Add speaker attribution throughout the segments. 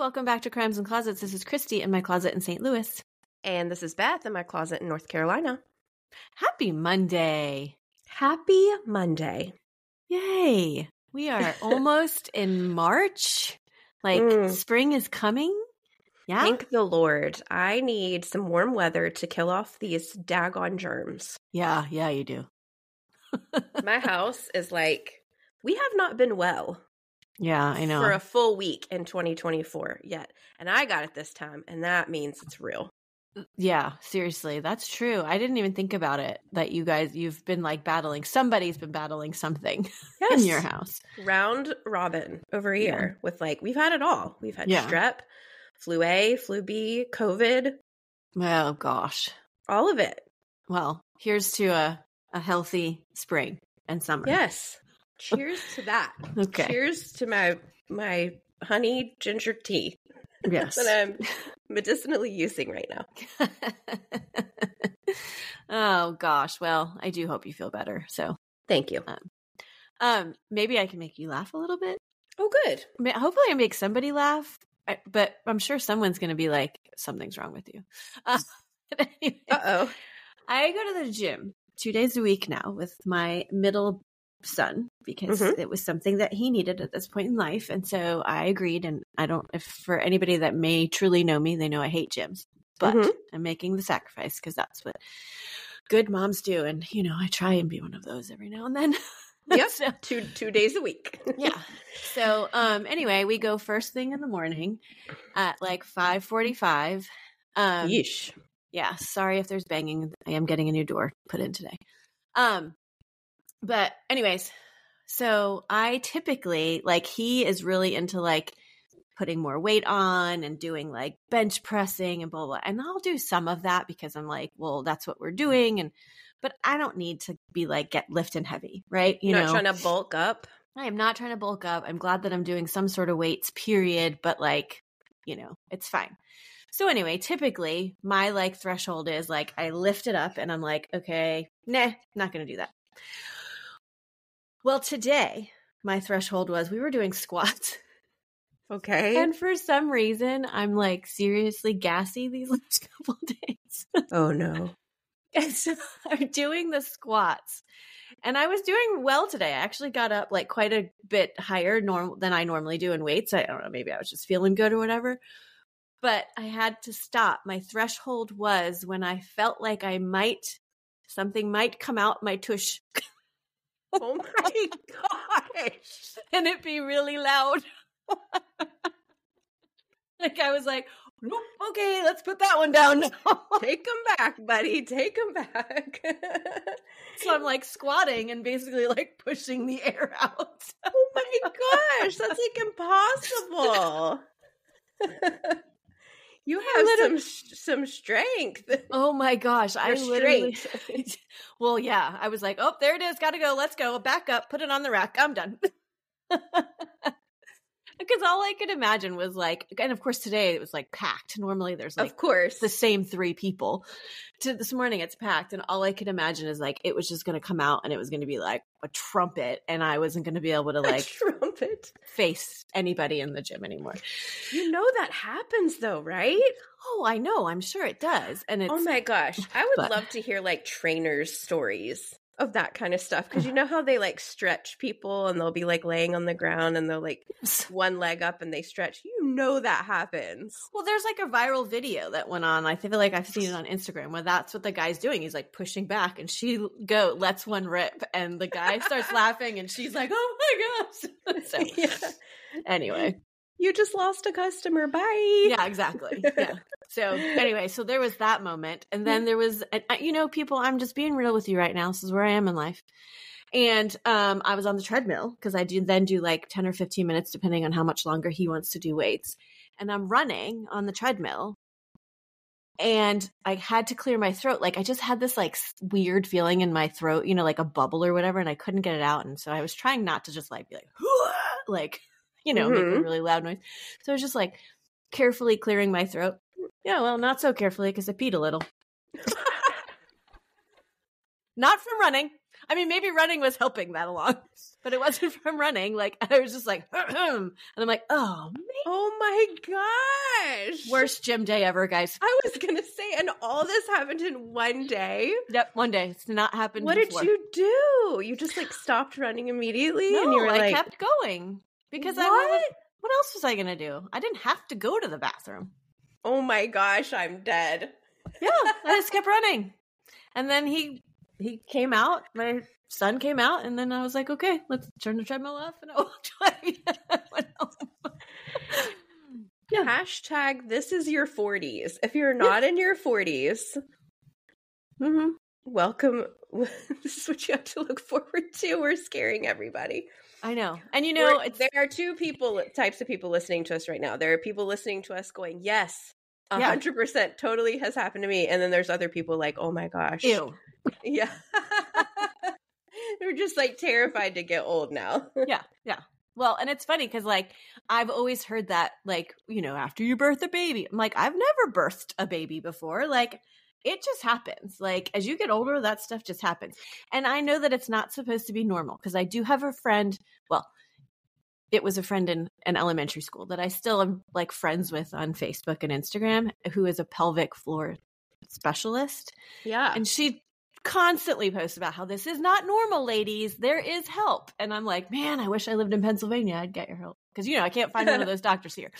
Speaker 1: Welcome back to Crimes and Closets. This is Christy in my closet in St. Louis.
Speaker 2: And this is Beth in my closet in North Carolina.
Speaker 1: Happy Monday.
Speaker 2: Happy Monday.
Speaker 1: Yay. We are almost in March. Like
Speaker 2: Mm.
Speaker 1: spring is coming. Yeah.
Speaker 2: Thank the Lord. I need some warm weather to kill off these daggone germs.
Speaker 1: yeah, yeah, you do.
Speaker 2: My house is like, we have not been well
Speaker 1: Yeah, I know.
Speaker 2: for a full week in 2024 yet. And I got it this time, and that means it's real.
Speaker 1: Uh, yeah, seriously. That's true. I didn't even think about it that you guys you've been like battling somebody's been battling something in your house.
Speaker 2: Round robin over
Speaker 1: Yeah.
Speaker 2: here with like, we've had it all. We've had
Speaker 1: Yeah.
Speaker 2: strep, flu A, flu B, COVID,
Speaker 1: Oh gosh.
Speaker 2: all of it.
Speaker 1: Well, here's to a a healthy spring and summer.
Speaker 2: Yes. Cheers to that.
Speaker 1: Okay.
Speaker 2: Cheers to my my honey ginger tea
Speaker 1: Yes.
Speaker 2: that I'm medicinally using right now.
Speaker 1: oh gosh. Well, I do hope you feel better. So,
Speaker 2: Thank you.
Speaker 1: um, maybe I can make you laugh a little bit.
Speaker 2: Oh, good.
Speaker 1: Hopefully, I make somebody laugh. I, but I'm sure someone's going to be like, "Something's wrong with you." Uh, anyway,
Speaker 2: Uh oh.
Speaker 1: I go to the gym two days a week now with my middle son because
Speaker 2: Mhm.
Speaker 1: it was something that he needed at this point in life, and so I agreed. And I don't, if for anybody that may truly know me, they know I hate gyms, but
Speaker 2: Mhm.
Speaker 1: I'm making the sacrifice because that's what good moms do. And you know, I try and be one of those every now and then.
Speaker 2: Yep.
Speaker 1: So-
Speaker 2: two two days a week.
Speaker 1: yeah. So um anyway, we go first thing in the morning at like 5:45. Um
Speaker 2: Yeesh.
Speaker 1: yeah, sorry if there's banging. I am getting a new door put in today. Um but anyways, so I typically like he is really into like putting more weight on and doing like bench pressing and blah blah. And I'll do some of that because I'm like, well, that's what we're doing and but I don't need to be like get lifting heavy, right? You
Speaker 2: You're
Speaker 1: know,
Speaker 2: not trying to bulk up.
Speaker 1: I am not trying to bulk up. I'm glad that I'm doing some sort of weights, period, but like, you know, it's fine. So anyway, typically my like threshold is like I lift it up and I'm like, okay, nah, not gonna do that. Well, today my threshold was we were doing squats.
Speaker 2: Okay.
Speaker 1: And for some reason, I'm like seriously gassy these last couple days.
Speaker 2: oh no.
Speaker 1: And so I'm doing the squats. And I was doing well today. I actually got up like quite a bit higher norm- than I normally do in weights. I don't know, maybe I was just feeling good or whatever. But I had to stop. My threshold was when I felt like I might, something might come out my tush
Speaker 2: Oh my gosh.
Speaker 1: and it'd be really loud. like I was like, nope, okay, let's put that one down now.
Speaker 2: Take them back, buddy. Take them back.
Speaker 1: so I'm like squatting and basically like pushing the air out.
Speaker 2: oh my gosh, that's like impossible. you have some some strength.
Speaker 1: Oh my gosh, I literally.
Speaker 2: straight.
Speaker 1: well, yeah, I was like, oh, there it is. Got to go. Let's go. Back up. Put it on the rack. I'm done. because all I could imagine was like, and of course today it was like packed. Normally there's like
Speaker 2: of course.
Speaker 1: the same three people. To this morning it's packed, and all I could imagine is like it was just going to come out and it was going to be like a trumpet, and I wasn't going to be able to like
Speaker 2: trumpet.
Speaker 1: face anybody in the gym anymore.
Speaker 2: You know that happens though, right?
Speaker 1: Oh, I know. I'm sure it does, and oh it's
Speaker 2: oh my gosh. I would
Speaker 1: but-
Speaker 2: love to hear like trainers' stories of that kind of stuff because you know how they like stretch people and they'll be like laying on the ground and they'll like one leg up and they stretch. You know that happens.
Speaker 1: Well, there's like a viral video that went on. I feel like I've seen it on Instagram where that's what the guy's doing. He's like pushing back, and she go lets one rip, and the guy starts laughing, and she's like, "Oh my gosh!" so
Speaker 2: yeah.
Speaker 1: anyway,
Speaker 2: You just lost a customer. Bye.
Speaker 1: yeah, exactly. Yeah. So anyway, so there was that moment, and then there was, uh, you know, people. I'm just being real with you right now. This is where I am in life. And um, I was on the treadmill because I do then do like 10 or 15 minutes, depending on how much longer he wants to do weights. And I'm running on the treadmill. And I had to clear my throat. Like I just had this like weird feeling in my throat, you know, like a bubble or whatever, and I couldn't get it out. And so I was trying not to just like be like, like, you know, make a
Speaker 2: Mhm.
Speaker 1: really loud noise. So I was just like carefully clearing my throat. Yeah, well, not so carefully because I peed a little. Not from running. I mean, maybe running was helping that along, but it wasn't from running. Like I was just like, and I'm like, oh man.
Speaker 2: Oh my gosh.
Speaker 1: Worst gym day ever, guys.
Speaker 2: I was gonna say, and all this happened in one day.
Speaker 1: Yep, one day. It's not happened.
Speaker 2: What
Speaker 1: before.
Speaker 2: did you do? You just like stopped running immediately,
Speaker 1: No,
Speaker 2: and you were
Speaker 1: I
Speaker 2: like,
Speaker 1: kept going because I
Speaker 2: What?
Speaker 1: what? what else was I gonna do? I didn't have to go to the bathroom.
Speaker 2: "Oh my gosh, I'm dead."
Speaker 1: Yeah, I just kept running, and then he he came out. My son came out, and then I was like, okay, let's turn the treadmill off, and I walked away. I went home. Yeah.
Speaker 2: Hashtag this is your 40s. If you're not in your 40s,
Speaker 1: Mhm.
Speaker 2: welcome. this is what you have to look forward to. We're scaring everybody.
Speaker 1: I know, and you know,
Speaker 2: there are two people types of people listening to us right now. There are people listening to us going, "Yes, a
Speaker 1: Yeah.
Speaker 2: hundred percent, totally has happened to me," and then there's other people like, "Oh my gosh,
Speaker 1: ew.
Speaker 2: yeah." They're just like terrified to get old now.
Speaker 1: yeah, yeah. Well, and it's funny because like I've always heard that like you know after you birth a baby, I'm like I've never birthed a baby before. Like it just happens. Like as you get older, that stuff just happens. And I know that it's not supposed to be normal because I do have a friend. Well, it was a friend in an elementary school that I still am like friends with on Facebook and Instagram who is a pelvic floor specialist.
Speaker 2: Yeah,
Speaker 1: And she constantly posts about how this is not normal, ladies. There is help. And I'm like, man, I wish I lived in Pennsylvania. I'd get your help. Because, you know, I can't find one of those doctors here.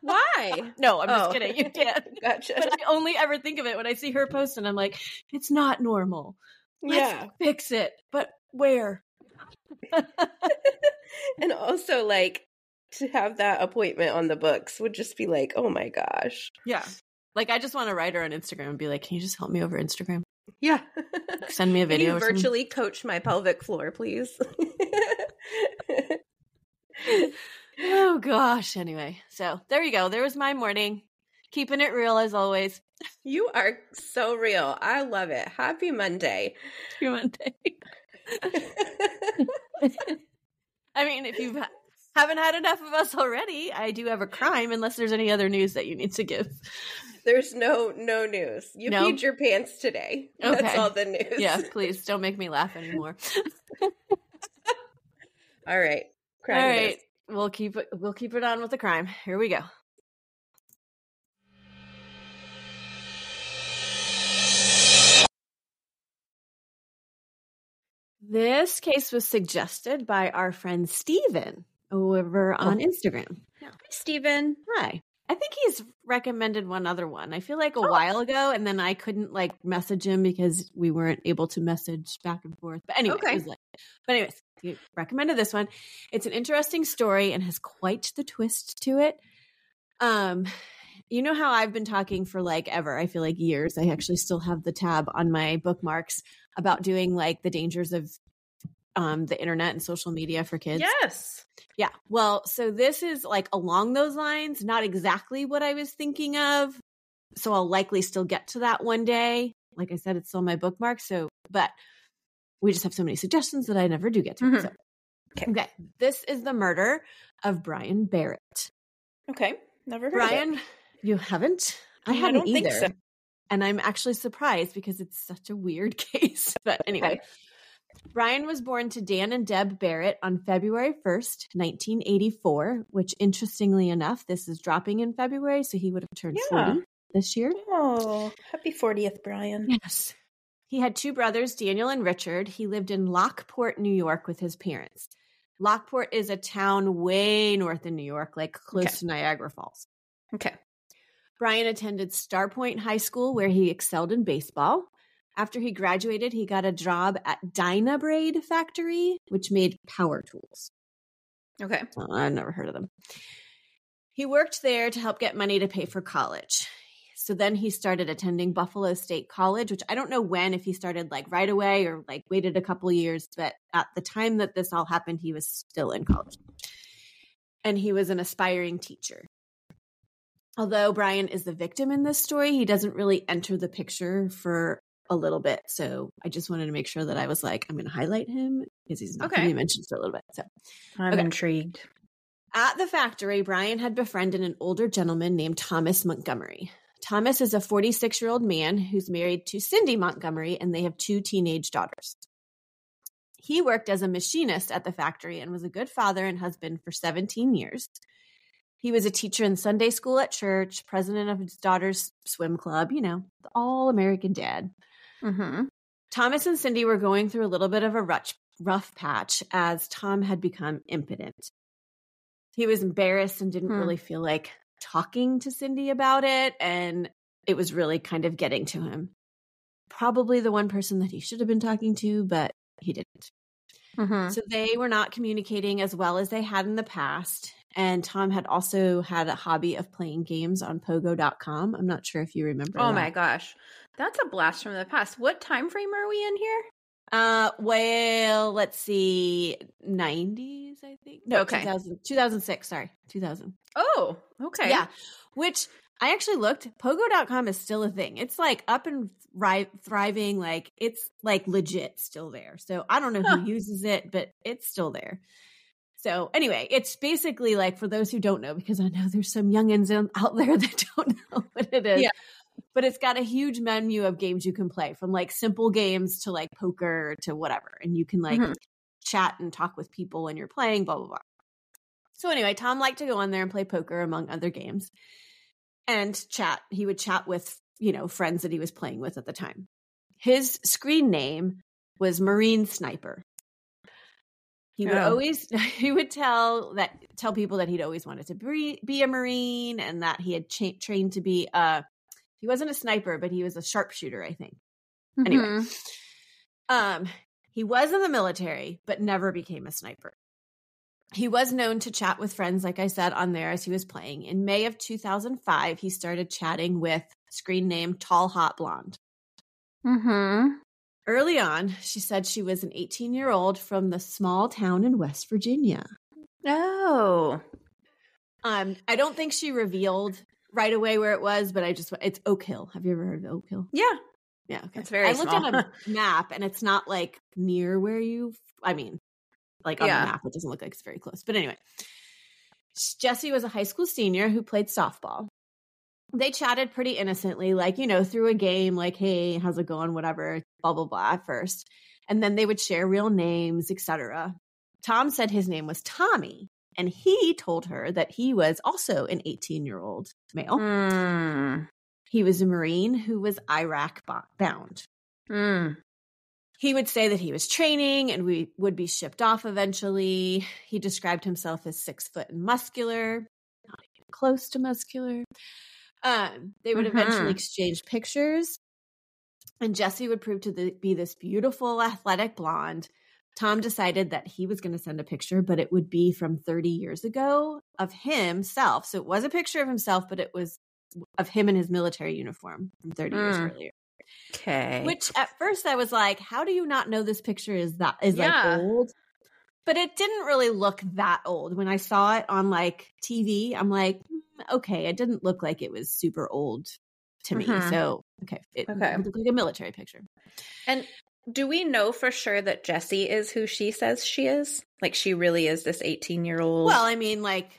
Speaker 2: Why?
Speaker 1: no, I'm just
Speaker 2: Oh.
Speaker 1: kidding. You can't.
Speaker 2: Gotcha.
Speaker 1: But I only ever think of it when I see her post and I'm like, it's not normal. Let's
Speaker 2: yeah,
Speaker 1: fix it. But where?
Speaker 2: and also like to have that appointment on the books would just be like, "Oh my gosh."
Speaker 1: Yeah. Like, I just want to write her on Instagram and be like, can you just help me over Instagram?
Speaker 2: Yeah.
Speaker 1: Send me a
Speaker 2: Can
Speaker 1: video.
Speaker 2: you
Speaker 1: or something.
Speaker 2: virtually coach my pelvic floor, please?
Speaker 1: Oh, gosh. Anyway, so there you go. There was my morning. Keeping it real as always.
Speaker 2: you are so real. I love it. Happy Monday.
Speaker 1: Happy Monday. I mean, if you haven't had enough of us already, I do have a crime. Unless there's any other news that you need to give.
Speaker 2: There's no no news. You
Speaker 1: No?
Speaker 2: peed your pants today. That's all the news.
Speaker 1: Yeah, please don't make me laugh anymore.
Speaker 2: all right.
Speaker 1: All
Speaker 2: Crime it
Speaker 1: right. We'll keep it. We'll keep it on with the crime. Here we go. This case was suggested by our friend Steven over oh. on Instagram.
Speaker 3: Hi Steven.
Speaker 1: Hi. I think he's recommended one other one. I feel like a
Speaker 3: Oh.
Speaker 1: while ago, and then I couldn't like message him because we weren't able to message back and forth. But anyway,
Speaker 2: Okay.
Speaker 1: It was like, but anyways, he recommended this one. It's an interesting story and has quite the twist to it. Um, you know how I've been talking for like ever. I feel like years. I actually still have the tab on my bookmarks about doing like the dangers of um the internet and social media for kids.
Speaker 2: Yes.
Speaker 1: Yeah. Well, so this is like along those lines, not exactly what I was thinking of. So I'll likely still get to that one day. Like I said, it's still my bookmark. So, but we just have so many suggestions that I never do get to.
Speaker 3: Mhm.
Speaker 1: So,
Speaker 2: Okay.
Speaker 1: okay. This is the murder of Brian Barrett.
Speaker 3: Okay. Never heard of it.
Speaker 1: Brian, you haven't? I
Speaker 3: I
Speaker 1: hadn't either.
Speaker 3: so.
Speaker 1: And I'm actually surprised because it's such a weird case. But anyway,
Speaker 2: Okay.
Speaker 1: Brian was born to Dan and Deb Barrett on February 1st, 1984, which interestingly enough, this is dropping in February. So he would have turned
Speaker 3: Yeah.
Speaker 1: 40 this year.
Speaker 3: Oh, happy 40th, Brian.
Speaker 1: Yes. He had two brothers, Daniel and Richard. He lived in Lockport, New York with his parents. Lockport is a town way north in New York, like close
Speaker 3: Okay.
Speaker 1: to Niagara Falls.
Speaker 3: Okay.
Speaker 1: Brian attended Starpoint High School where he excelled in baseball. After he graduated, he got a job at Dynabrade Factory, which made power tools.
Speaker 3: Okay.
Speaker 1: Oh, well, I've never heard of them. He worked there to help get money to pay for college. So then he started attending Buffalo State College, which I don't know when, if he started like right away or like waited a couple years, but at the time that this all happened, he was still in college. And he was an aspiring teacher. Although Brian is the victim in this story, he doesn't really enter the picture for a little bit. So I just wanted to make sure that I was like, I'm going to highlight him because he's not going to be mentioned for a little bit. So
Speaker 3: I'm
Speaker 1: Okay.
Speaker 3: intrigued.
Speaker 1: at the factory, Brian had befriended an older gentleman named Thomas Montgomery. Thomas is a 46 year old man who's married to Cindy Montgomery, and they have two teenage daughters. he worked as a machinist at the factory and was a good father and husband for 17 years. He was a teacher in Sunday school at church, president of his daughter's swim club, you know, the all American dad.
Speaker 3: Mm-hmm.
Speaker 1: Thomas and Cindy were going through a little bit of a rough, rough patch as Tom had become impotent. He was embarrassed and didn't
Speaker 3: Hmm.
Speaker 1: really feel like talking to Cindy about it. And it was really kind of getting to him. Probably the one person that he should have been talking to, but he didn't.
Speaker 3: Mm-hmm.
Speaker 1: So they were not communicating as well as they had in the past. And Tom had also had a hobby of playing games on pogo.com. I'm not sure if you remember.
Speaker 3: Oh
Speaker 1: that.
Speaker 3: my gosh. That's a blast from the past. What time frame are we in here?
Speaker 1: Uh, well, let's see, 90s, I think. No,
Speaker 3: Okay.
Speaker 1: 2000, 2006, sorry, 2000.
Speaker 3: Oh, okay.
Speaker 1: Yeah, which I actually looked, pogo.com is still a thing. It's like up and thri- thriving, like it's like legit still there. So I don't know
Speaker 3: Huh.
Speaker 1: who uses it, but it's still there. So anyway, it's basically like for those who don't know, because I know there's some youngins in- out there that don't know what it is.
Speaker 3: Yeah.
Speaker 1: But it's got a huge menu of games you can play, from like simple games to like poker to whatever, and you can like
Speaker 3: Mhm.
Speaker 1: chat and talk with people when you're playing. Blah blah blah. So anyway, Tom liked to go on there and play poker among other games, and chat. He would chat with you know friends that he was playing with at the time. His screen name was Marine Sniper. He would
Speaker 3: Oh.
Speaker 1: always he would tell that tell people that he'd always wanted to be, be a marine and that he had cha- trained to be a he wasn't a sniper but he was a sharpshooter I think. Anyway.
Speaker 3: Mhm.
Speaker 1: Um he was in the military but never became a sniper. He was known to chat with friends like I said on there as he was playing. In May of 2005 he started chatting with screen name Tall Hot Blonde.
Speaker 3: Mm-hmm.
Speaker 1: Early on, she said she was an 18 year old from the small town in West Virginia.
Speaker 3: Oh.
Speaker 1: Um, I don't think she revealed right away where it was, but I just it's Oak Hill. Have you ever heard of Oak Hill?
Speaker 3: Yeah.
Speaker 1: Yeah, okay.
Speaker 3: It's very
Speaker 1: I looked
Speaker 3: small.
Speaker 1: at a map and it's not like near where you. I mean, like on
Speaker 3: Yeah.
Speaker 1: the map, it doesn't look like it's very close. But anyway, Jesse was a high school senior who played softball. They chatted pretty innocently, like you know, through a game, like "Hey, how's it going?" Whatever, blah blah blah. At first, and then they would share real names, etc. Tom said his name was Tommy, and he told her that he was also an 18 year old male.
Speaker 3: Mm.
Speaker 1: He was a Marine who was Iraq bound.
Speaker 3: Mm.
Speaker 1: He would say that he was training and we would be shipped off eventually. He described himself as six foot and muscular, not even close to muscular. Um, they would eventually
Speaker 3: Mhm.
Speaker 1: exchange pictures, and Jesse would prove to the, be this beautiful, athletic blonde. Tom decided that he was going to send a picture, but it would be from 30 years ago of himself. So it was a picture of himself, but it was of him in his military uniform from 30 years
Speaker 3: Mm.
Speaker 1: earlier.
Speaker 3: Okay.
Speaker 1: Which at first I was like, how do you not know this picture is that is
Speaker 3: Yeah.
Speaker 1: like old? But it didn't really look that old. When I saw it on like TV, I'm like, "Hmm, okay, it didn't look like it was super old to me.
Speaker 3: Mhm.
Speaker 1: So okay, it
Speaker 3: Okay.
Speaker 1: looked like a military picture.
Speaker 3: And do we know for sure that Jessie is who she says she is? Like she really is this 18 year old?
Speaker 1: Well, I mean, like,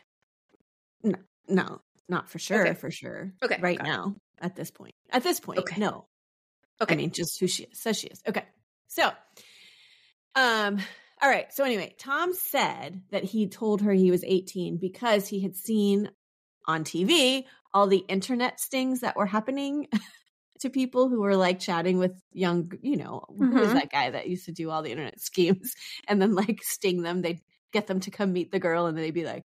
Speaker 1: no, no not for sure,
Speaker 3: Okay.
Speaker 1: for sure.
Speaker 3: Okay,
Speaker 1: right
Speaker 3: got it.
Speaker 1: now at this point, at this point,
Speaker 3: Okay.
Speaker 1: no.
Speaker 3: okay.
Speaker 1: I mean, just who she is, says she is. Okay. So, um, all right. So anyway, Tom said that he told her he was 18 because he had seen on TV all the internet stings that were happening to people who were like chatting with young, you know, who was
Speaker 3: mm-hmm.
Speaker 1: that guy that used to do all the internet schemes and then like sting them? They'd get them to come meet the girl and they'd be like,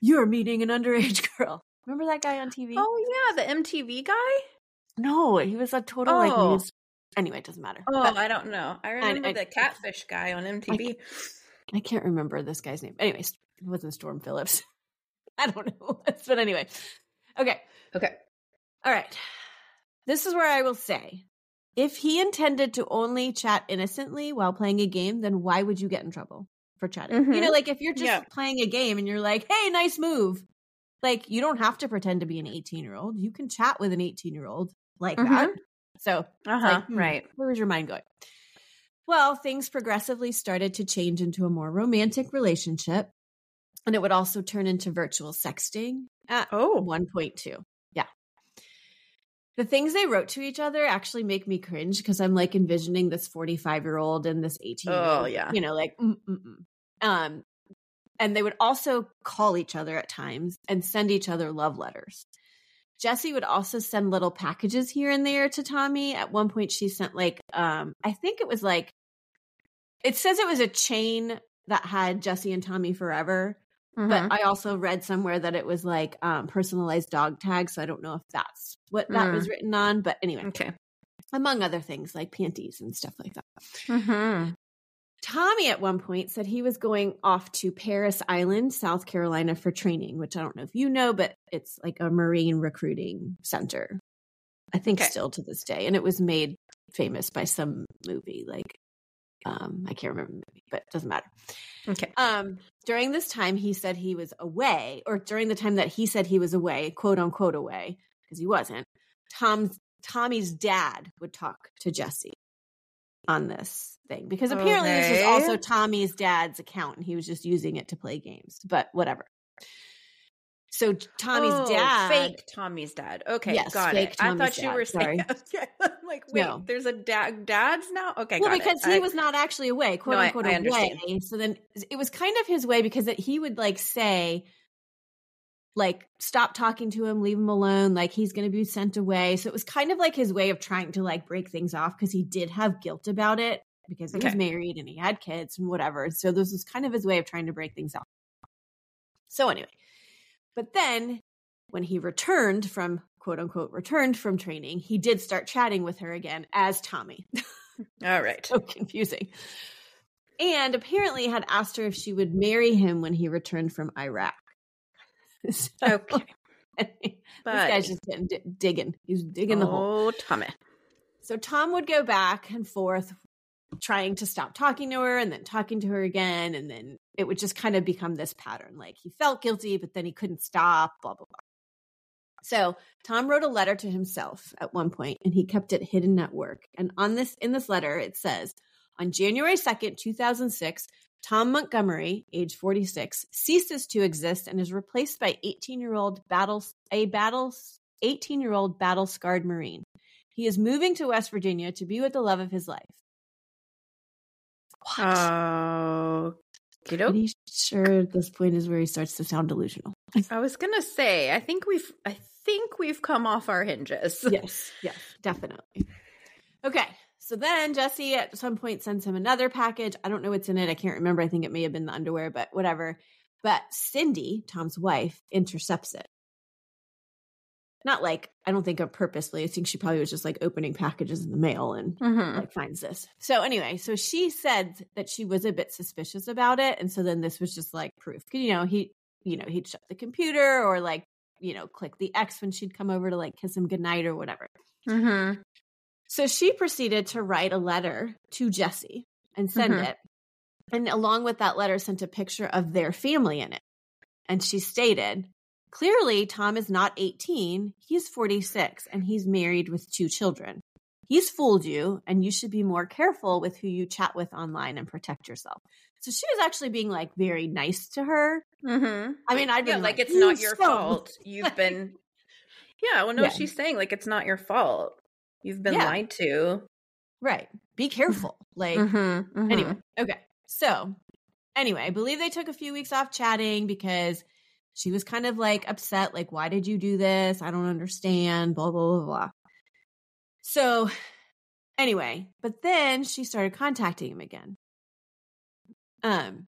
Speaker 1: You're meeting an underage girl. Remember that guy on TV?
Speaker 3: oh, yeah. The MTV guy?
Speaker 1: No, he was a total like
Speaker 3: Oh.
Speaker 1: news. Anyway, it doesn't matter.
Speaker 3: Oh,
Speaker 1: But
Speaker 3: I don't know. I remember
Speaker 1: I-
Speaker 3: the catfish guy on MTV.
Speaker 1: I can't remember this guy's name. Anyways, it wasn't Storm Phillips. I don't know. but anyway. Okay.
Speaker 3: Okay.
Speaker 1: All right. This is where I will say if he intended to only chat innocently while playing a game, then why would you get in trouble for chatting? You know,
Speaker 3: Mhm.
Speaker 1: like if you're just
Speaker 3: Yeah.
Speaker 1: playing a game and you're like, hey, nice move. Like you don't have to pretend to be an 18 year old. You can chat with an 18 year old like that. So
Speaker 3: Uh huh.
Speaker 1: like, hmm,
Speaker 3: right.
Speaker 1: where was your mind going? Well, things progressively started to change into a more romantic relationship. And it would also turn into virtual sexting at
Speaker 3: Oh.
Speaker 1: 1.2. The things they wrote to each other actually make me cringe because I'm like envisioning this 45 year old and this 18
Speaker 3: Oh, yeah.
Speaker 1: you know, like, mm, mm, mm. um, and they would also call each other at times and send each other love letters. Jesse would also send little packages here and there to Tommy. At one point, she sent like, um, I think it was like, it says it was a chain that had Jesse and Tommy forever.
Speaker 3: Mhm.
Speaker 1: But I also read somewhere that it was like um, personalized dog tags. So I don't know if that's what that
Speaker 3: Mm.
Speaker 1: was written on. But anyway,
Speaker 3: okay.
Speaker 1: among other things like panties and stuff like that.
Speaker 3: Mm-hmm.
Speaker 1: Tommy at one point said he was going off to Parris Island, South Carolina for training, which I don't know if you know, but it's like a Marine recruiting center. I think
Speaker 3: Okay.
Speaker 1: still to this day. And it was made famous by some movie, like um, I can't remember the movie, but it doesn't matter.
Speaker 3: Okay.
Speaker 1: Um, during this time, he said he was away, or during the time that he said he was away, quote unquote away, because he wasn't. Tom's Tommy's dad would talk to Jesse on this thing because apparently this was also Tommy's dad's account, and he was just using it to play games. But whatever. So Tommy's
Speaker 3: Oh,
Speaker 1: dad,
Speaker 3: fake Tommy's dad. Okay,
Speaker 1: Yes,
Speaker 3: got
Speaker 1: fake
Speaker 3: it. I thought you
Speaker 1: dad,
Speaker 3: were saying. Okay. I'm like, wait,
Speaker 1: No.
Speaker 3: there's a dad. Dads now. Okay,
Speaker 1: well, because
Speaker 3: it.
Speaker 1: he
Speaker 3: I-
Speaker 1: was not actually away, quote
Speaker 3: No, I-
Speaker 1: unquote
Speaker 3: I
Speaker 1: away.
Speaker 3: understand.
Speaker 1: So then it was kind of his way because it, he would like say, like, stop talking to him, leave him alone. Like he's going to be sent away. So it was kind of like his way of trying to like break things off because he did have guilt about it because he was married and he had kids and whatever. So this was kind of his way of trying to break things off. So anyway, but then when he returned from quote unquote returned from training, he did start chatting with her again as Tommy.
Speaker 3: All right.
Speaker 1: so confusing. And apparently had asked her if she would marry him when he returned from Iraq. So,
Speaker 3: Okay.
Speaker 1: this guy's just getting di- digging. He's digging the hole.
Speaker 3: oh, Tommy.
Speaker 1: So Tom would go back and forth trying to stop talking to her and then talking to her again. And then it would just kind of become this pattern. Like he felt guilty, but then he couldn't stop, blah, blah, blah. So Tom wrote a letter to himself at one point and he kept it hidden at work. And on this, in this letter, it says, on January 2nd, 2006, Tom Montgomery, age 46, ceases to exist and is replaced by 18-year-old battle a battle 18-year-old battle-scarred Marine. He is moving to West Virginia to be with the love of his life. What?
Speaker 3: Oh.
Speaker 1: Pretty sure at this point is where he starts to sound delusional.
Speaker 3: I was gonna say. I think we've. I think we've come off our hinges.
Speaker 1: yes, yes, definitely. Okay, so then Jesse at some point sends him another package. I don't know what's in it. I can't remember. I think it may have been the underwear, but whatever. But Cindy, Tom's wife, intercepts it. Not like I don't think of purposely. I think she probably was just like opening packages in the mail and
Speaker 3: Mhm.
Speaker 1: like finds this. So anyway, so she said that she was a bit suspicious about it, and so then this was just like proof. 'Cause, You know, he, you know, he'd shut the computer or like, you know, click the X when she'd come over to like kiss him goodnight or whatever.
Speaker 3: Mhm.
Speaker 1: So she proceeded to write a letter to Jesse and send
Speaker 3: Mhm.
Speaker 1: it, and along with that letter, sent a picture of their family in it. And she stated, Clearly, Tom is not 18. He's 46 and he's married with two children. He's fooled you, and you should be more careful with who you chat with online and protect yourself. So she was actually being like very nice to her.
Speaker 3: Mm-hmm.
Speaker 1: I mean, I'd
Speaker 3: Yeah, like
Speaker 1: like,
Speaker 3: it's not your
Speaker 1: scum."
Speaker 3: fault. You've been. Yeah. Well, no,
Speaker 1: Yeah.
Speaker 3: she's saying like it's not your fault. You've been
Speaker 1: Yeah.
Speaker 3: lied to.
Speaker 1: right. Be careful. Like,
Speaker 3: Mhm.
Speaker 1: Anyway, okay. So, anyway, I believe they took a few weeks off chatting because she was kind of like upset, like, why did you do this? I don't understand, blah, blah, blah, blah. So, anyway, but then she started contacting him again. Um,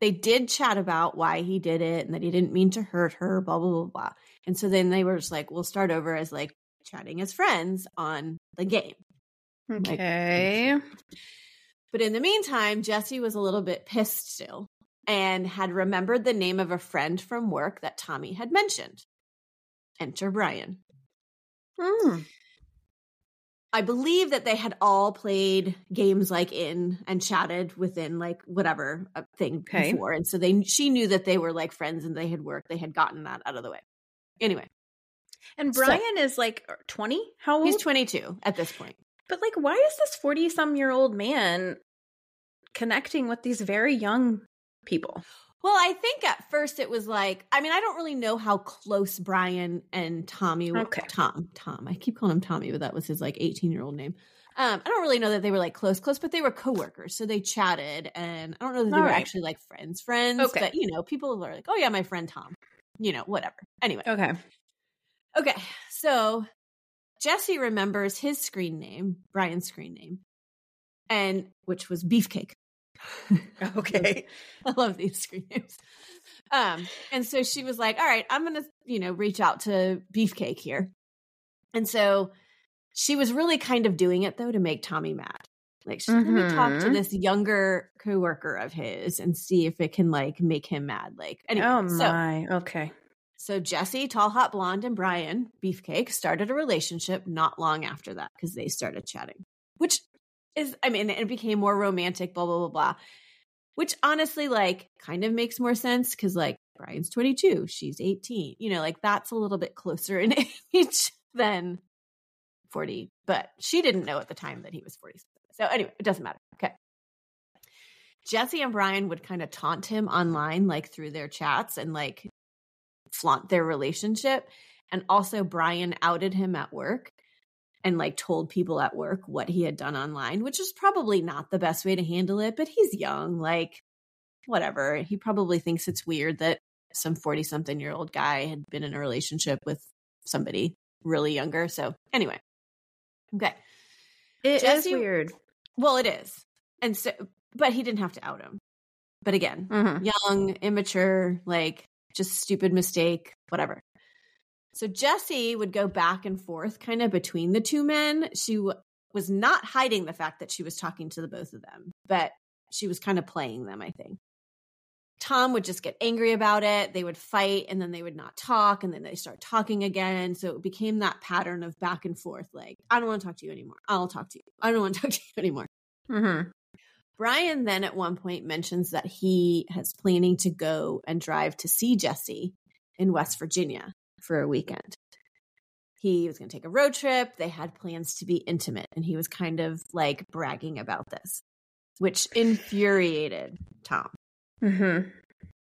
Speaker 1: they did chat about why he did it and that he didn't mean to hurt her, blah, blah, blah, blah. And so then they were just like, we'll start over as like chatting as friends on the game.
Speaker 3: Okay.
Speaker 1: But in the meantime, Jesse was a little bit pissed still and had remembered the name of a friend from work that Tommy had mentioned. Enter Brian.
Speaker 3: Mm.
Speaker 1: I believe that they had all played games like in and chatted within like whatever uh, thing
Speaker 3: Okay.
Speaker 1: before, and so they she knew that they were like friends and they had worked. They had gotten that out of the way. Anyway,
Speaker 3: And
Speaker 1: So-
Speaker 3: Brian is like 20? How old?
Speaker 1: he's twenty two at this point.
Speaker 3: but like, why is this 40 some year old man connecting with these very young people?
Speaker 1: Well, I think at first it was like, I mean, I don't really know how close Brian and Tommy were.
Speaker 3: Okay.
Speaker 1: Tom, Tom. I keep calling him Tommy, but that was his like 18 year old name. Um, I don't really know that they were like close, close, but they were coworkers. So they chatted and I don't know that they
Speaker 3: All
Speaker 1: were
Speaker 3: right.
Speaker 1: actually like friends, friends.
Speaker 3: Okay.
Speaker 1: But, you know, people are like, oh, yeah, my friend Tom, you know, whatever. Anyway.
Speaker 3: Okay.
Speaker 1: Okay. So Jesse remembers his screen name, Brian's screen name, and which was Beefcake.
Speaker 2: Okay.
Speaker 1: I love these screen names. Um, and so she was like, All right, I'm gonna, you know, reach out to Beefcake here. And so she was really kind of doing it though to make Tommy mad. Like, she's let me talk to
Speaker 3: Mhm.
Speaker 1: this younger coworker of his and see if it can like make him mad. Like, anyway,
Speaker 3: oh
Speaker 1: so
Speaker 3: my. okay.
Speaker 1: So Jesse, Tall Hot Blonde, and Brian, Beefcake, started a relationship not long after that because they started chatting, which is, I mean, it became more romantic, blah, blah, blah, blah. Which honestly, like, kind of makes more sense because, like, Brian's 22, she's 18. You know, like, that's a little bit closer in age than 40. But she didn't know at the time that he was 47. So, anyway, it doesn't matter. Okay. Jesse and Brian would kind of taunt him online, like through their chats and like flaunt their relationship. And also, Brian outed him at work and like told people at work what he had done online, which is probably not the best way to handle it, but he's young. Like, whatever. He probably thinks it's weird that some 40 something year old guy had been in a relationship with somebody really younger. So, anyway. Okay.
Speaker 3: It is
Speaker 1: Jesse-
Speaker 3: weird.
Speaker 1: Well, it is. And so, but he didn't have to out him. But again,
Speaker 3: Mhm.
Speaker 1: young, immature, like just stupid mistake, whatever. So Jesse would go back and forth kind of between the two men. She w- was not hiding the fact that she was talking to the both of them, but she was kind of playing them, I think. Tom would just get angry about it. They would fight and then they would not talk and then they start talking again. So it became that pattern of back and forth like, I don't want to talk to you anymore. I'll talk to you. I don't want to talk to you anymore.
Speaker 3: Mhm.
Speaker 1: Brian then at one point mentions that he has planning to go and drive to see Jesse in West Virginia for a weekend. He was going to take a road trip. They had plans to be intimate, and he was kind of like bragging about this, which infuriated Tom.
Speaker 3: Mm-hmm.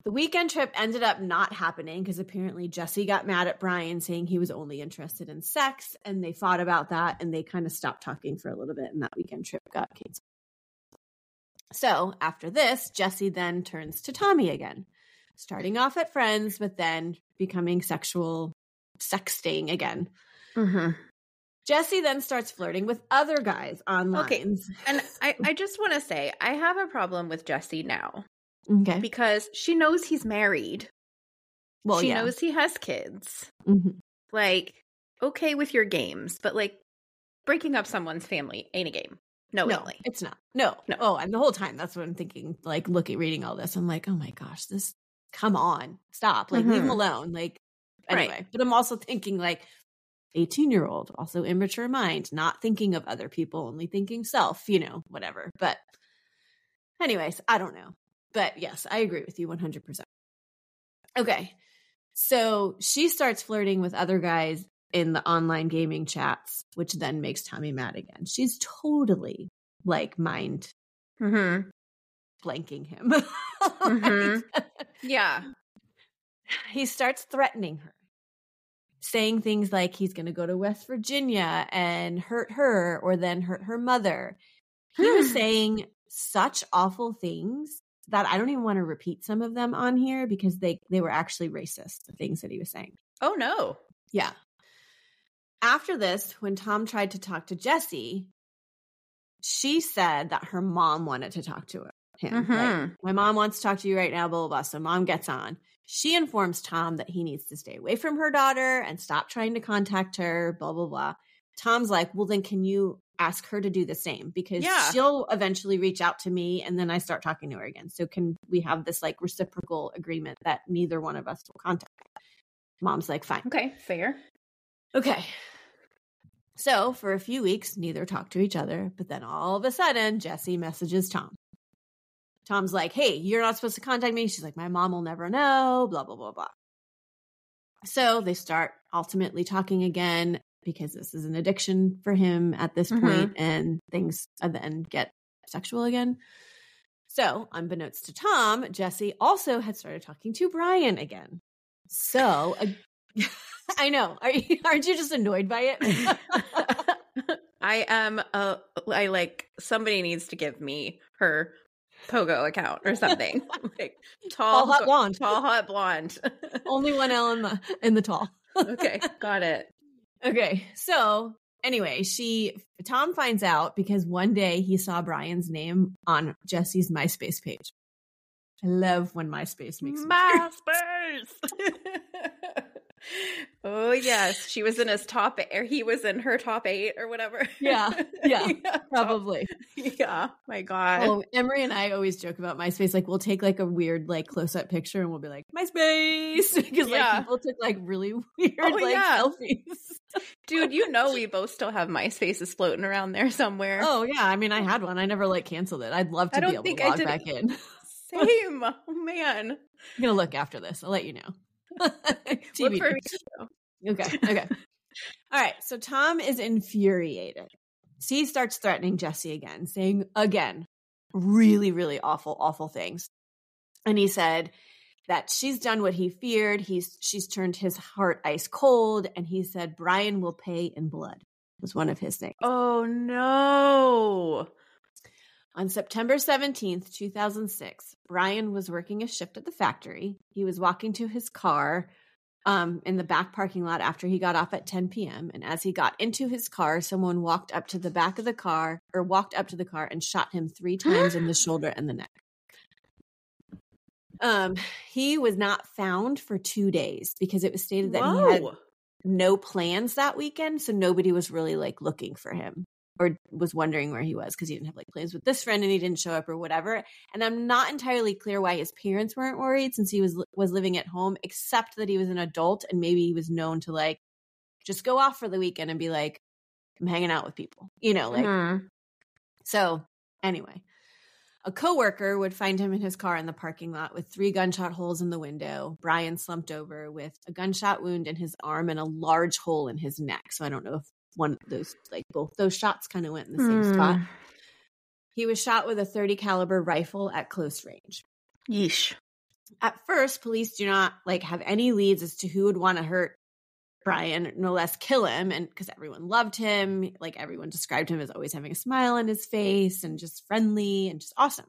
Speaker 1: The weekend trip ended up not happening because apparently Jesse got mad at Brian saying he was only interested in sex, and they fought about that and they kind of stopped talking for a little bit, and that weekend trip got canceled. So after this, Jesse then turns to Tommy again, starting off at friends, but then becoming sexual sexting again.
Speaker 3: Mhm.
Speaker 1: Jesse then starts flirting with other guys online.
Speaker 3: Okay. And I, I just want to say, I have a problem with Jesse now
Speaker 1: Okay.
Speaker 3: because she knows he's married.
Speaker 1: Well,
Speaker 3: she
Speaker 1: yeah.
Speaker 3: knows he has kids.
Speaker 1: Mhm.
Speaker 3: Like, okay with your games, but like breaking up someone's family ain't a game.
Speaker 1: No,
Speaker 3: Knowingly.
Speaker 1: it's not. No,
Speaker 3: No.
Speaker 1: Oh, and the whole time that's what I'm thinking. Like, looking, reading all this, I'm like, oh my gosh, this. Come on, stop! Like, leave him
Speaker 3: Mhm.
Speaker 1: alone. Like,
Speaker 3: Right.
Speaker 1: anyway. But I'm also thinking like, 18 year old, also immature mind, not thinking of other people, only thinking self. You know, whatever. But, anyways, I don't know. But yes, I agree with you 100. percent Okay, so she starts flirting with other guys in the online gaming chats, which then makes Tommy mad again. She's totally like mind
Speaker 3: Mhm.
Speaker 1: blanking him.
Speaker 3: Mhm. Yeah.
Speaker 1: he starts threatening her, saying things like he's going to go to West Virginia and hurt her or then hurt her mother. He was saying such awful things that I don't even want to repeat some of them on here because they they were actually racist the things that he was saying.
Speaker 3: Oh no.
Speaker 1: Yeah. After this, when Tom tried to talk to Jesse, she said that her mom wanted to talk to him. Like,
Speaker 3: Mhm.
Speaker 1: my mom wants to talk to you right now, blah, blah, blah. So mom gets on. She informs Tom that he needs to stay away from her daughter and stop trying to contact her, blah, blah, blah. Tom's like, well, then can you ask her to do the same? Because
Speaker 3: Yeah.
Speaker 1: she'll eventually reach out to me and then I start talking to her again. So can we have this like reciprocal agreement that neither one of us will contact? Mom's like, fine.
Speaker 3: Okay, fair.
Speaker 1: Okay. So for a few weeks, neither talked to each other, but then all of a sudden, Jesse messages Tom. Tom's like, hey, you're not supposed to contact me. She's like, my mom will never know, blah, blah, blah, blah. So they start ultimately talking again because this is an addiction for him at this
Speaker 3: Mhm.
Speaker 1: point, and things at the end get sexual again. So, unbeknownst to Tom, Jesse also had started talking to Brian again. So, I know. Are you, aren't you just annoyed by it?
Speaker 3: I am. Uh, I like somebody needs to give me her Pogo account or something. like
Speaker 1: tall, tall hot blonde,
Speaker 3: tall hot blonde.
Speaker 1: Only one L in the in the tall.
Speaker 3: okay, got it.
Speaker 1: Okay, so anyway, she Tom finds out because one day he saw Brian's name on Jesse's MySpace page. I love when MySpace makes
Speaker 3: MySpace. Oh yes, she was in his top, or he was in her top eight, or whatever.
Speaker 1: Yeah, yeah, yeah probably.
Speaker 3: Yeah, my God.
Speaker 1: Well, Emery and I always joke about MySpace. Like, we'll take like a weird like close up picture, and we'll be like MySpace because yeah. like people took like really weird oh, like yeah. selfies.
Speaker 3: Dude, you know we both still have MySpaces floating around there somewhere.
Speaker 1: Oh yeah, I mean I had one. I never like canceled it. I'd love to be able to log back in.
Speaker 3: Same. oh man.
Speaker 1: I'm gonna look after this. I'll let you know. TV. Okay. Okay. All right. So Tom is infuriated. C starts threatening Jesse again, saying again, really, really awful, awful things. And he said that she's done what he feared. He's she's turned his heart ice cold, and he said Brian will pay in blood. Was one of his things.
Speaker 3: Oh no.
Speaker 1: On September 17th, 2006, Brian was working a shift at the factory. He was walking to his car um, in the back parking lot after he got off at 10 p.m. And as he got into his car, someone walked up to the back of the car or walked up to the car and shot him three times in the shoulder and the neck. Um, he was not found for two days because it was stated that Whoa. he had no plans that weekend, so nobody was really like looking for him or was wondering where he was because he didn't have like plans with this friend and he didn't show up or whatever. And I'm not entirely clear why his parents weren't worried since he was was living at home, except that he was an adult and maybe he was known to like just go off for the weekend and be like, I'm hanging out with people, you know, like. Mm-hmm. So anyway, a coworker would find him in his car in the parking lot with three gunshot holes in the window. Brian slumped over with a gunshot wound in his arm and a large hole in his neck. So I don't know if one those like both those shots kind of went in the same mm. spot. He was shot with a 30 caliber rifle at close range.
Speaker 3: Yeesh.
Speaker 1: At first, police do not like have any leads as to who would want to hurt Brian, no less kill him, and because everyone loved him, like everyone described him as always having a smile on his face and just friendly and just awesome.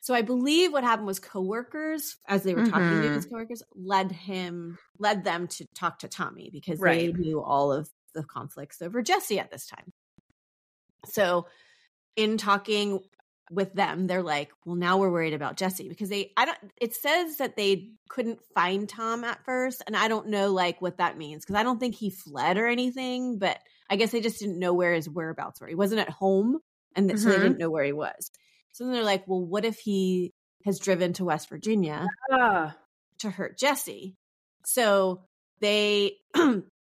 Speaker 1: So I believe what happened was coworkers, as they were mm-hmm. talking to his mm-hmm. coworkers, led him, led them to talk to Tommy because right. they knew all of the conflicts over Jesse at this time. So, in talking with them, they're like, "Well, now we're worried about Jesse because they I don't it says that they couldn't find Tom at first, and I don't know like what that means because I don't think he fled or anything, but I guess they just didn't know where his whereabouts were. He wasn't at home, and mm-hmm. so they mm-hmm. didn't know where he was. So then they're like, "Well, what if he has driven to West Virginia uh. to hurt Jesse?" So they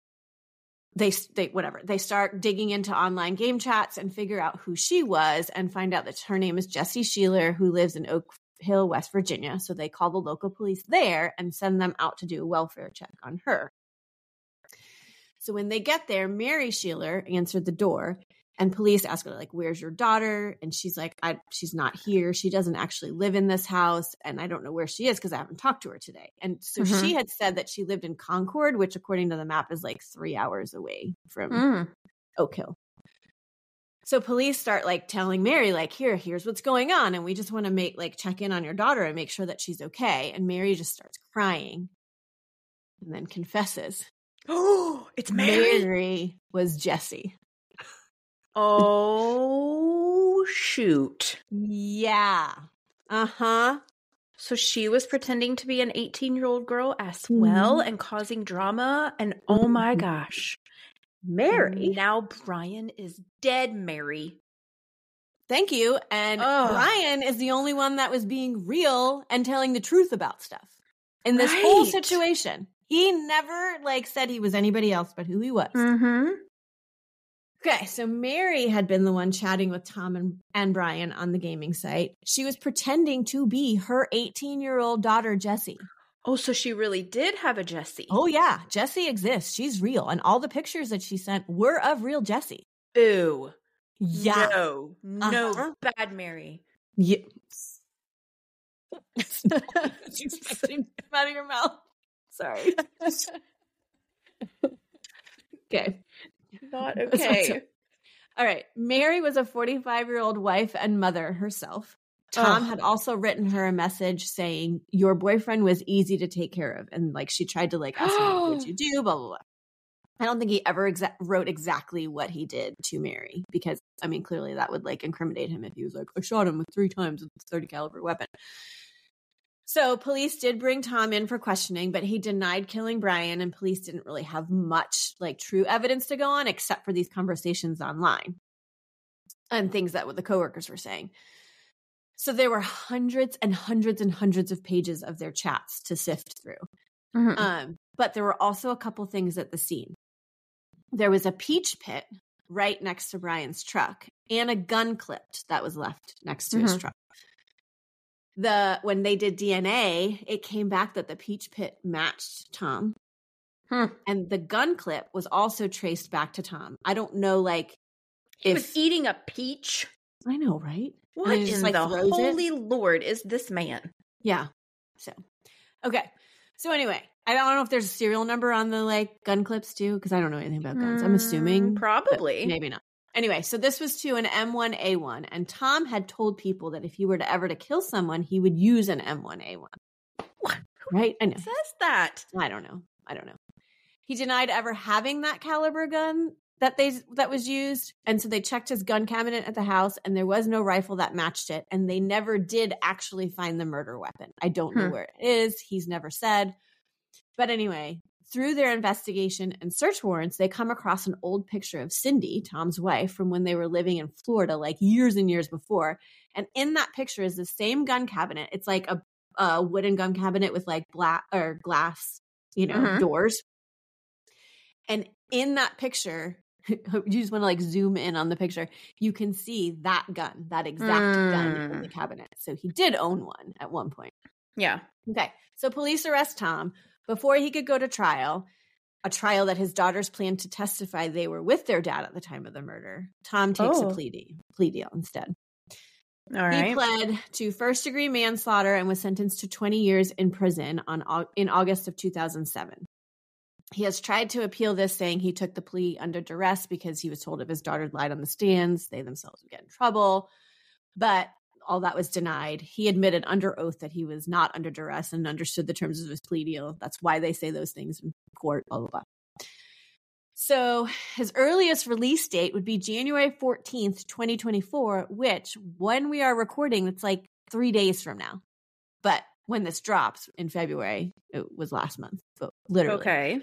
Speaker 1: they they whatever they start digging into online game chats and figure out who she was and find out that her name is Jessie Shieler who lives in Oak Hill, West Virginia. So they call the local police there and send them out to do a welfare check on her. So when they get there, Mary Shieler answered the door and police ask her like where's your daughter? And she's like I, she's not here. She doesn't actually live in this house and i don't know where she is because i haven't talked to her today. And so mm-hmm. she had said that she lived in concord which according to the map is like three hours away from mm. oak hill. So police start like telling mary like here here's what's going on and we just want to make like check in on your daughter and make sure that she's okay. And mary just starts crying. And then confesses.
Speaker 3: Oh it's mary?
Speaker 1: Mary was jesse
Speaker 3: Oh, shoot.
Speaker 1: Yeah. Uh huh.
Speaker 3: So she was pretending to be an 18 year old girl as mm-hmm. well and causing drama. And oh my mm-hmm. gosh.
Speaker 1: Mary.
Speaker 3: Now Brian is dead, Mary.
Speaker 1: Thank you. And Ugh. Brian is the only one that was being real and telling the truth about stuff in this right. whole situation. He never like said he was anybody else but who he was.
Speaker 3: Mm-hmm.
Speaker 1: Okay, so Mary had been the one chatting with Tom and, and Brian on the gaming site. She was pretending to be her 18 year old daughter, Jessie.
Speaker 3: Oh, so she really did have a Jessie.
Speaker 1: Oh, yeah. Jessie exists. She's real. And all the pictures that she sent were of real Jessie.
Speaker 3: Ew.
Speaker 1: Yeah.
Speaker 3: No, no, uh-huh. bad Mary.
Speaker 1: Yeah. expecting to come out of your mouth. Sorry. okay.
Speaker 2: Not okay.
Speaker 1: All right. Mary was a 45 year old wife and mother herself. Tom
Speaker 2: Ugh.
Speaker 1: had also written her a message saying, Your boyfriend was easy to take care of. And like she tried to like ask him, what would you do? Blah, blah, blah. I don't think he ever exa- wrote exactly what he did to Mary because, I mean, clearly that would like incriminate him if he was like, I shot him with three times with a 30 caliber weapon. So police did bring Tom in for questioning, but he denied killing Brian, and police didn't really have much like true evidence to go on except for these conversations online and things that what the coworkers were saying. So there were hundreds and hundreds and hundreds of pages of their chats to sift through.
Speaker 2: Mhm.
Speaker 1: Um, but there were also a couple things at the scene. There was a peach pit right next to Brian's truck and a gun clipped that was left next to his
Speaker 2: Mhm.
Speaker 1: truck. The when they did DNA, it came back that the peach pit matched Tom.
Speaker 2: Hmm.
Speaker 1: And the gun clip was also traced back to Tom. I don't know like
Speaker 2: He
Speaker 1: if
Speaker 2: was eating a peach.
Speaker 1: I know, right?
Speaker 2: What
Speaker 1: he just, like,
Speaker 2: the
Speaker 1: throws it.
Speaker 2: holy lord is this man?
Speaker 1: Yeah. So, okay. So anyway, I don't know if there's a serial number on the like gun clips too, because I don't know anything about guns. I'm assuming
Speaker 2: Mm, probably.
Speaker 1: maybe not. Anyway, so this was to an M1A1, and Tom had told people that if he were to ever to kill someone, he would use an M1A1.
Speaker 2: What?
Speaker 1: Right? I know.
Speaker 2: Says that.
Speaker 1: I don't know. I don't know. He denied ever having that caliber gun that they that was used, and so they checked his gun cabinet at the house, and there was no rifle that matched it, and they never did actually find the murder weapon. I don't know
Speaker 2: Hmm.
Speaker 1: where it is. He's never said. But anyway, through their investigation and search warrants, they come across an old picture of Cindy, Tom's wife, from when they were living in Florida, like years and years before. And in that picture is the same gun cabinet. It's like a, a wooden gun cabinet with like black or glass, you know,
Speaker 2: Mhm.
Speaker 1: doors. And in that picture, you just want to like zoom in on the picture. You can see that gun, that exact gun in the
Speaker 2: Mm.
Speaker 1: cabinet. So he did own one at one point.
Speaker 2: Yeah.
Speaker 1: Okay. So police arrest Tom before he could go to trial, a trial that his daughters planned to testify they were with their dad at the time of the murder. Tom takes a
Speaker 2: Oh.
Speaker 1: plea deal, plea deal instead.
Speaker 2: All
Speaker 1: He
Speaker 2: right.
Speaker 1: pled to first degree manslaughter and was sentenced to 20 years in prison on in August of 2007. He has tried to appeal this, saying he took the plea under duress because he was told if his daughter lied on the stands, they themselves would get in trouble. But all that was denied. He admitted under oath that he was not under duress and understood the terms of his plea deal. That's why they say those things in court, blah, blah, blah. So his earliest release date would be January 14th, 2024, which when we are recording, it's like three days from now. But when this drops in February, it was last month, but literally.
Speaker 2: Okay.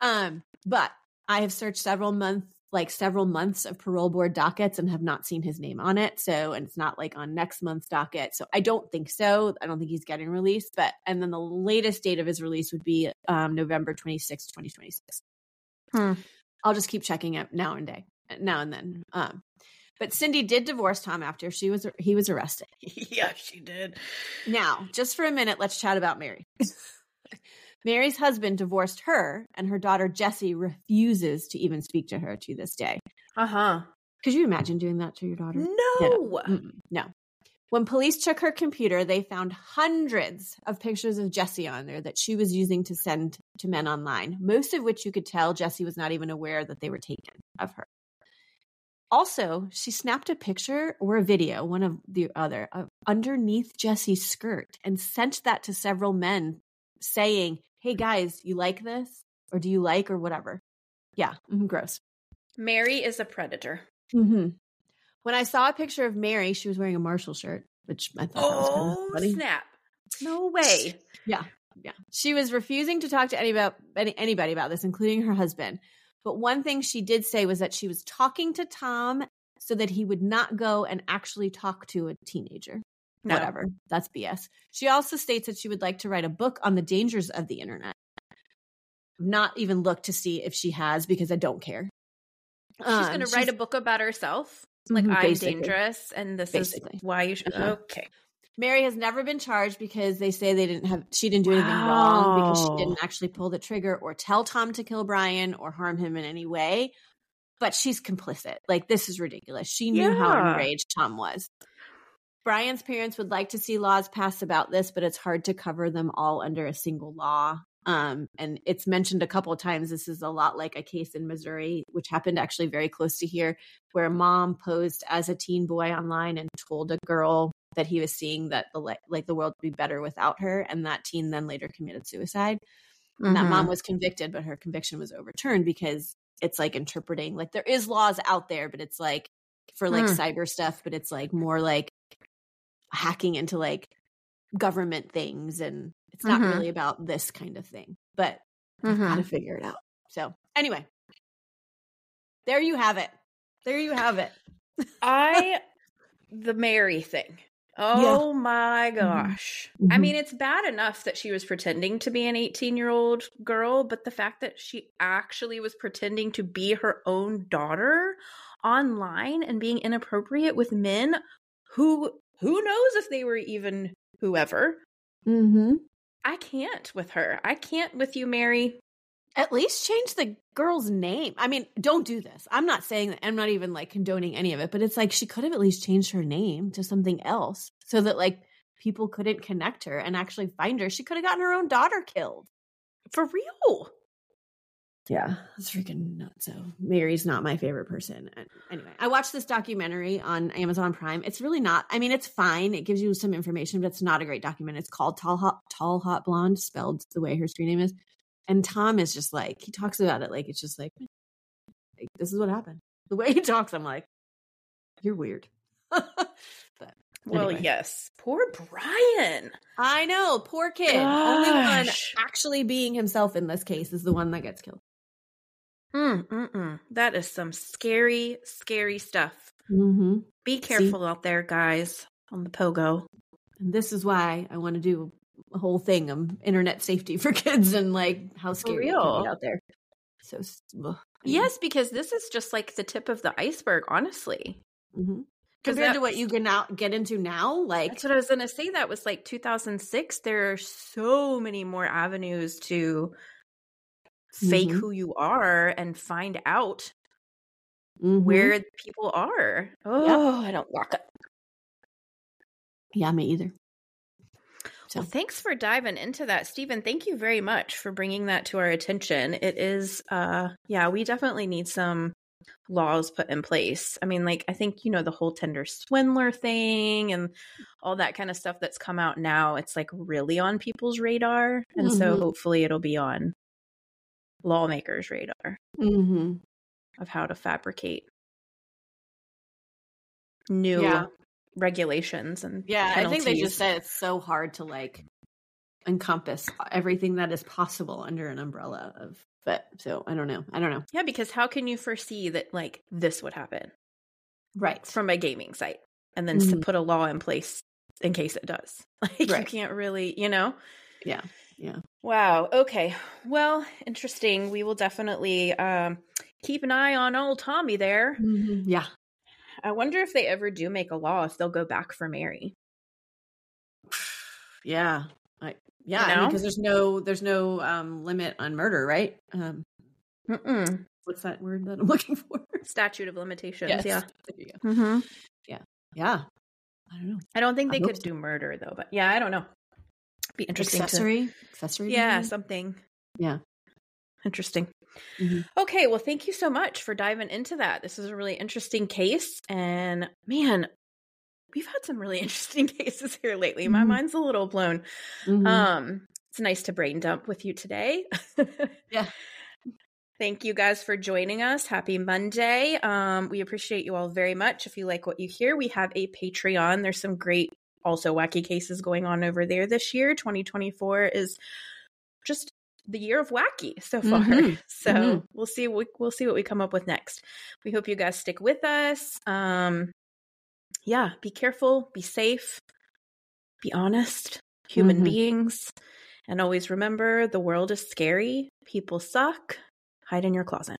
Speaker 1: Um, but I have searched several months, like several months of parole board dockets and have not seen his name on it. So, and it's not like on next month's docket. So I don't think so. I don't think he's getting released. But, and then the latest date of his release would be um, November 26th, 2026.
Speaker 2: Hmm.
Speaker 1: I'll just keep checking it now and day, now and then. Um, but Cindy did divorce Tom after she was he was arrested.
Speaker 2: yeah, she did.
Speaker 1: Now, just for a minute, let's chat about Mary. Mary's husband divorced her, and her daughter Jessie refuses to even speak to her to this day.
Speaker 2: Uh huh.
Speaker 1: Could you imagine doing that to your daughter?
Speaker 2: No.
Speaker 1: Mm-mm, no. When police took her computer, they found hundreds of pictures of Jessie on there that she was using to send to men online, most of which you could tell Jessie was not even aware that they were taken of her. Also, she snapped a picture or a video, one of the other, of underneath Jessie's skirt and sent that to several men saying, Hey guys, you like this? Or do you like or whatever? Yeah, mhm, gross.
Speaker 2: Mary is a predator.
Speaker 1: hmm When I saw a picture of Mary, she was wearing a Marshall shirt, which I thought that was kind
Speaker 2: Oh,
Speaker 1: of funny.
Speaker 2: snap. No way.
Speaker 1: Yeah. Yeah. She was refusing to talk to any about, any, anybody about this, including her husband. But one thing she did say was that she was talking to Tom so that he would not go and actually talk to a teenager.
Speaker 2: No.
Speaker 1: Whatever. That's BS. She also states that she would like to write a book on the dangers of the internet. Not even look to see if she has because I don't care.
Speaker 2: She's going to write a book about herself. Like,
Speaker 1: Mhm,
Speaker 2: I'm dangerous, and this
Speaker 1: Basically.
Speaker 2: is why you should.
Speaker 1: Uh-huh.
Speaker 2: Okay.
Speaker 1: Mary has never been charged because they say they didn't have she didn't do anything wrong because she didn't actually pull the trigger or tell Tom to kill Brian or harm him in any way. But she's complicit. Like this is ridiculous. She knew how enraged Tom was. Brian's parents would like to see laws passed about this, but it's hard to cover them all under a single law. Um, and it's mentioned a couple of times. This is a lot like a case in Missouri, which happened actually very close to here, where a mom posed as a teen boy online and told a girl that he was seeing that the like the world would be better without her, and that teen then later committed suicide. Mm-hmm. And that mom was convicted, but her conviction was overturned because it's like interpreting like there is laws out there, but it's like for like mm. cyber stuff, but it's like more like hacking into like government things and it's not mm-hmm. really about this kind of thing. But mm-hmm. got to figure it out. So anyway, there you have it. There you have it.
Speaker 2: I the Mary thing. Oh yeah. my mm-hmm. gosh. Mm-hmm. I mean, it's bad enough that she was pretending to be an 18 year old girl, but the fact that she actually was pretending to be her own daughter online and being inappropriate with men who who knows if they were even whoever.
Speaker 1: Mm-hmm.
Speaker 2: I can't with her. I can't with you, Mary.
Speaker 1: At least change the girl's name. I mean, don't do this. I'm not saying that I'm not even like condoning any of it, but it's like she could have at least changed her name to something else so that like people couldn't connect her and actually find her. She could have gotten her own daughter killed.
Speaker 2: For real.
Speaker 1: Yeah, it's freaking nuts. So Mary's not my favorite person. Uh, anyway, I watched this documentary on Amazon Prime. It's really not. I mean, it's fine. It gives you some information, but it's not a great document. It's called Tall Hot Talhotblond, spelled the way her screen name is. And Tom is just like he talks about it like it's just like, like this is what happened. The way he talks, I'm like, you're weird. but
Speaker 2: well, anyway. yes. Poor Brian.
Speaker 1: I know, poor kid. Gosh. Only one actually being himself in this case is the one that gets killed.
Speaker 2: Mm, mm-mm. That is some scary, scary stuff.
Speaker 1: Mm-hmm.
Speaker 2: Be careful See? out there, guys, on the pogo.
Speaker 1: And this is why I want to do a whole thing of internet safety for kids and like how scary out there. So,
Speaker 2: ugh, yes, because this is just like the tip of the iceberg, honestly.
Speaker 1: Mm-hmm. Compared to what you can now get into now, like
Speaker 2: that's what I was going to say. That was like 2006. There are so many more avenues to fake mm-hmm. who you are and find out mm-hmm. where people are. Oh, I don't lock up.
Speaker 1: Yeah, me either.
Speaker 2: So. Well, thanks for diving into that, Stephen. Thank you very much for bringing that to our attention. It is, uh, yeah, we definitely need some laws put in place. I mean, like, I think, you know, the whole Tinder Swindler thing and all that kind of stuff that's come out now, it's like really on people's radar. And mm-hmm. so hopefully it'll be on lawmakers' radar
Speaker 1: mm-hmm.
Speaker 2: of how to fabricate new yeah. regulations and
Speaker 1: yeah penalties. i think they just said it's so hard to like encompass everything that is possible under an umbrella of but so i don't know i don't know
Speaker 2: yeah because how can you foresee that like this would happen
Speaker 1: right
Speaker 2: from a gaming site and then mm-hmm. to put a law in place in case it does like right. you can't really you know
Speaker 1: yeah yeah.
Speaker 2: Wow. Okay. Well, interesting. We will definitely um, keep an eye on old Tommy there.
Speaker 1: Mm-hmm. Yeah.
Speaker 2: I wonder if they ever do make a law if they'll go back for Mary.
Speaker 1: Yeah. I, yeah, you know? because there's no there's no um limit on murder, right? Um
Speaker 2: Mm-mm.
Speaker 1: what's that word that I'm looking for?
Speaker 2: Statute of limitations. Yes. Yeah.
Speaker 1: Mm-hmm. Yeah. Yeah. I don't know.
Speaker 2: I don't think they could so. do murder though, but yeah, I don't know be interesting.
Speaker 1: Accessory,
Speaker 2: to,
Speaker 1: accessory.
Speaker 2: Yeah, maybe? something.
Speaker 1: Yeah,
Speaker 2: interesting. Mm-hmm. Okay, well, thank you so much for diving into that. This is a really interesting case, and man, we've had some really interesting cases here lately. Mm-hmm. My mind's a little blown. Mm-hmm. Um, it's nice to brain dump with you today.
Speaker 1: yeah.
Speaker 2: Thank you guys for joining us. Happy Monday. Um, we appreciate you all very much. If you like what you hear, we have a Patreon. There's some great also wacky cases going on over there this year. 2024 is just the year of wacky so far. Mm-hmm. So mm-hmm. we'll see what we'll see what we come up with next. We hope you guys stick with us. Um yeah, be careful, be safe, be honest, human mm-hmm. beings, and always remember the world is scary, people suck. Hide in your closet.